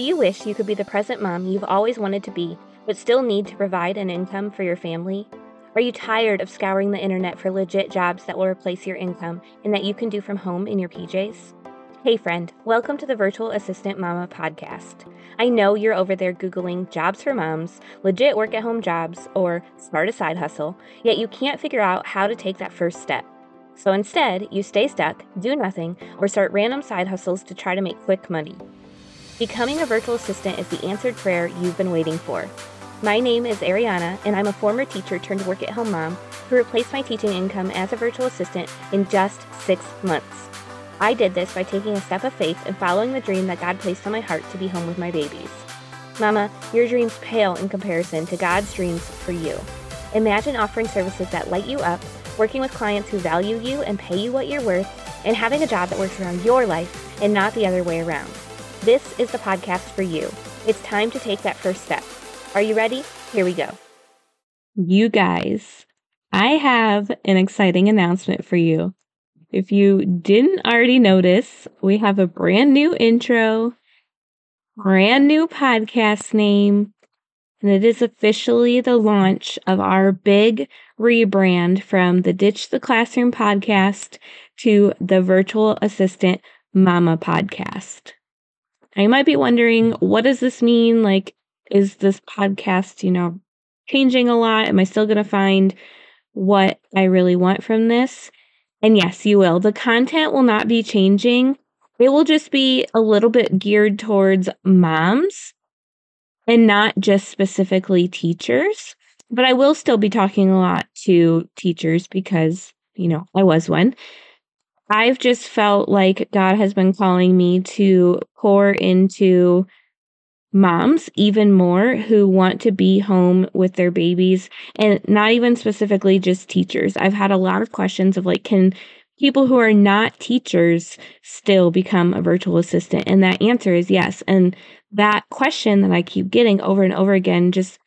Do you wish you could be the present mom you've always wanted to be, but still need to provide an income for your family? Are you tired of scouring the internet for legit jobs that will replace your income and that you can do from home in your PJs? Hey, friend, welcome to the Virtual Assistant Mama podcast. I know you're over there Googling jobs for moms, legit work at home jobs, or start a side hustle, yet you can't figure out how to take that first step. So instead, you stay stuck, do nothing, or start random side hustles to try to make quick money. Becoming a virtual assistant is the answered prayer you've been waiting for. My name is Arianna, and I'm a former teacher turned work at home mom who replaced my teaching income as a virtual assistant in just six months. I did this by taking a step of faith and following the dream that God placed on my heart to be home with my babies. Mama, your dreams pale in comparison to God's dreams for you. Imagine offering services that light you up, working with clients who value you and pay you what you're worth, and having a job that works around your life and not the other way around. This is the podcast for you. It's time to take that first step. Are you ready? Here we go. You guys, I have an exciting announcement for you. If you didn't already notice, we have a brand new intro, brand new podcast name, and it is officially the launch of our big rebrand from the Ditch the Classroom podcast to the Virtual Assistant Mama podcast. I might be wondering, what does this mean? Like, is this podcast, you know, changing a lot? Am I still going to find what I really want from this? And yes, you will. The content will not be changing. It will just be a little bit geared towards moms and not just specifically teachers. But I will still be talking a lot to teachers because, you know, I was one. I've just felt like God has been calling me to pour into moms even more who want to be home with their babies and not even specifically just teachers. I've had a lot of questions of like, can people who are not teachers still become a virtual assistant? And that answer is yes. And that question that I keep getting over and over again just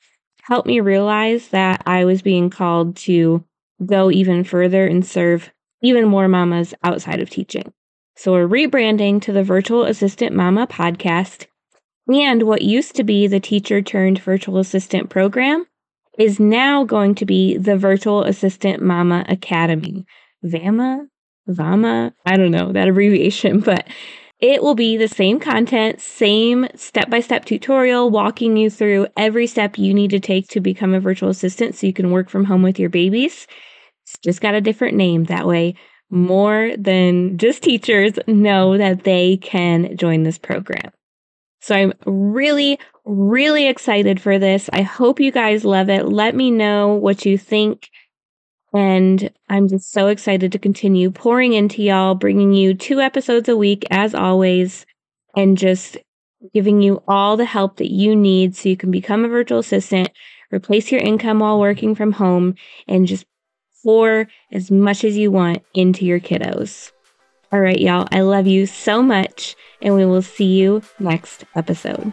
helped me realize that I was being called to go even further and serve even more mamas outside of teaching. So we're rebranding to the Virtual Assistant Mama podcast. And what used to be the teacher turned virtual assistant program is now going to be the Virtual Assistant Mama Academy. VAMA? VAMA? I don't know that abbreviation, but it will be the same content, same step by step tutorial, walking you through every step you need to take to become a virtual assistant so you can work from home with your babies. It's just got a different name. That way, more than just teachers know that they can join this program. So I'm really, really excited for this. I hope you guys love it. Let me know what you think. And I'm just so excited to continue pouring into y'all, bringing you two episodes a week as always, and just giving you all the help that you need so you can become a virtual assistant, replace your income while working from home, and just pour as much as you want into your kiddos. All right, y'all, I love you so much, and we will see you next episode.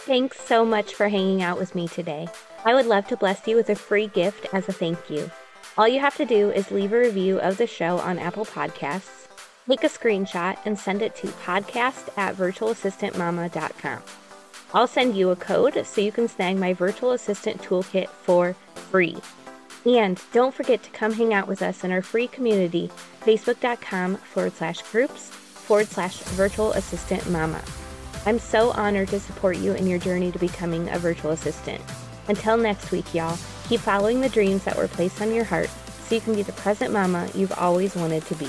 Thanks so much for hanging out with me today. I would love to bless you with a free gift as a thank you. All you have to do is leave a review of the show on Apple Podcasts, take a screenshot, and send it to podcast at virtualassistantmama.com. I'll send you a code so you can snag my virtual assistant toolkit for free. And don't forget to come hang out with us in our free community, facebook.com forward slash groups forward slash virtual assistant mama. I'm so honored to support you in your journey to becoming a virtual assistant. Until next week, y'all, keep following the dreams that were placed on your heart so you can be the present mama you've always wanted to be.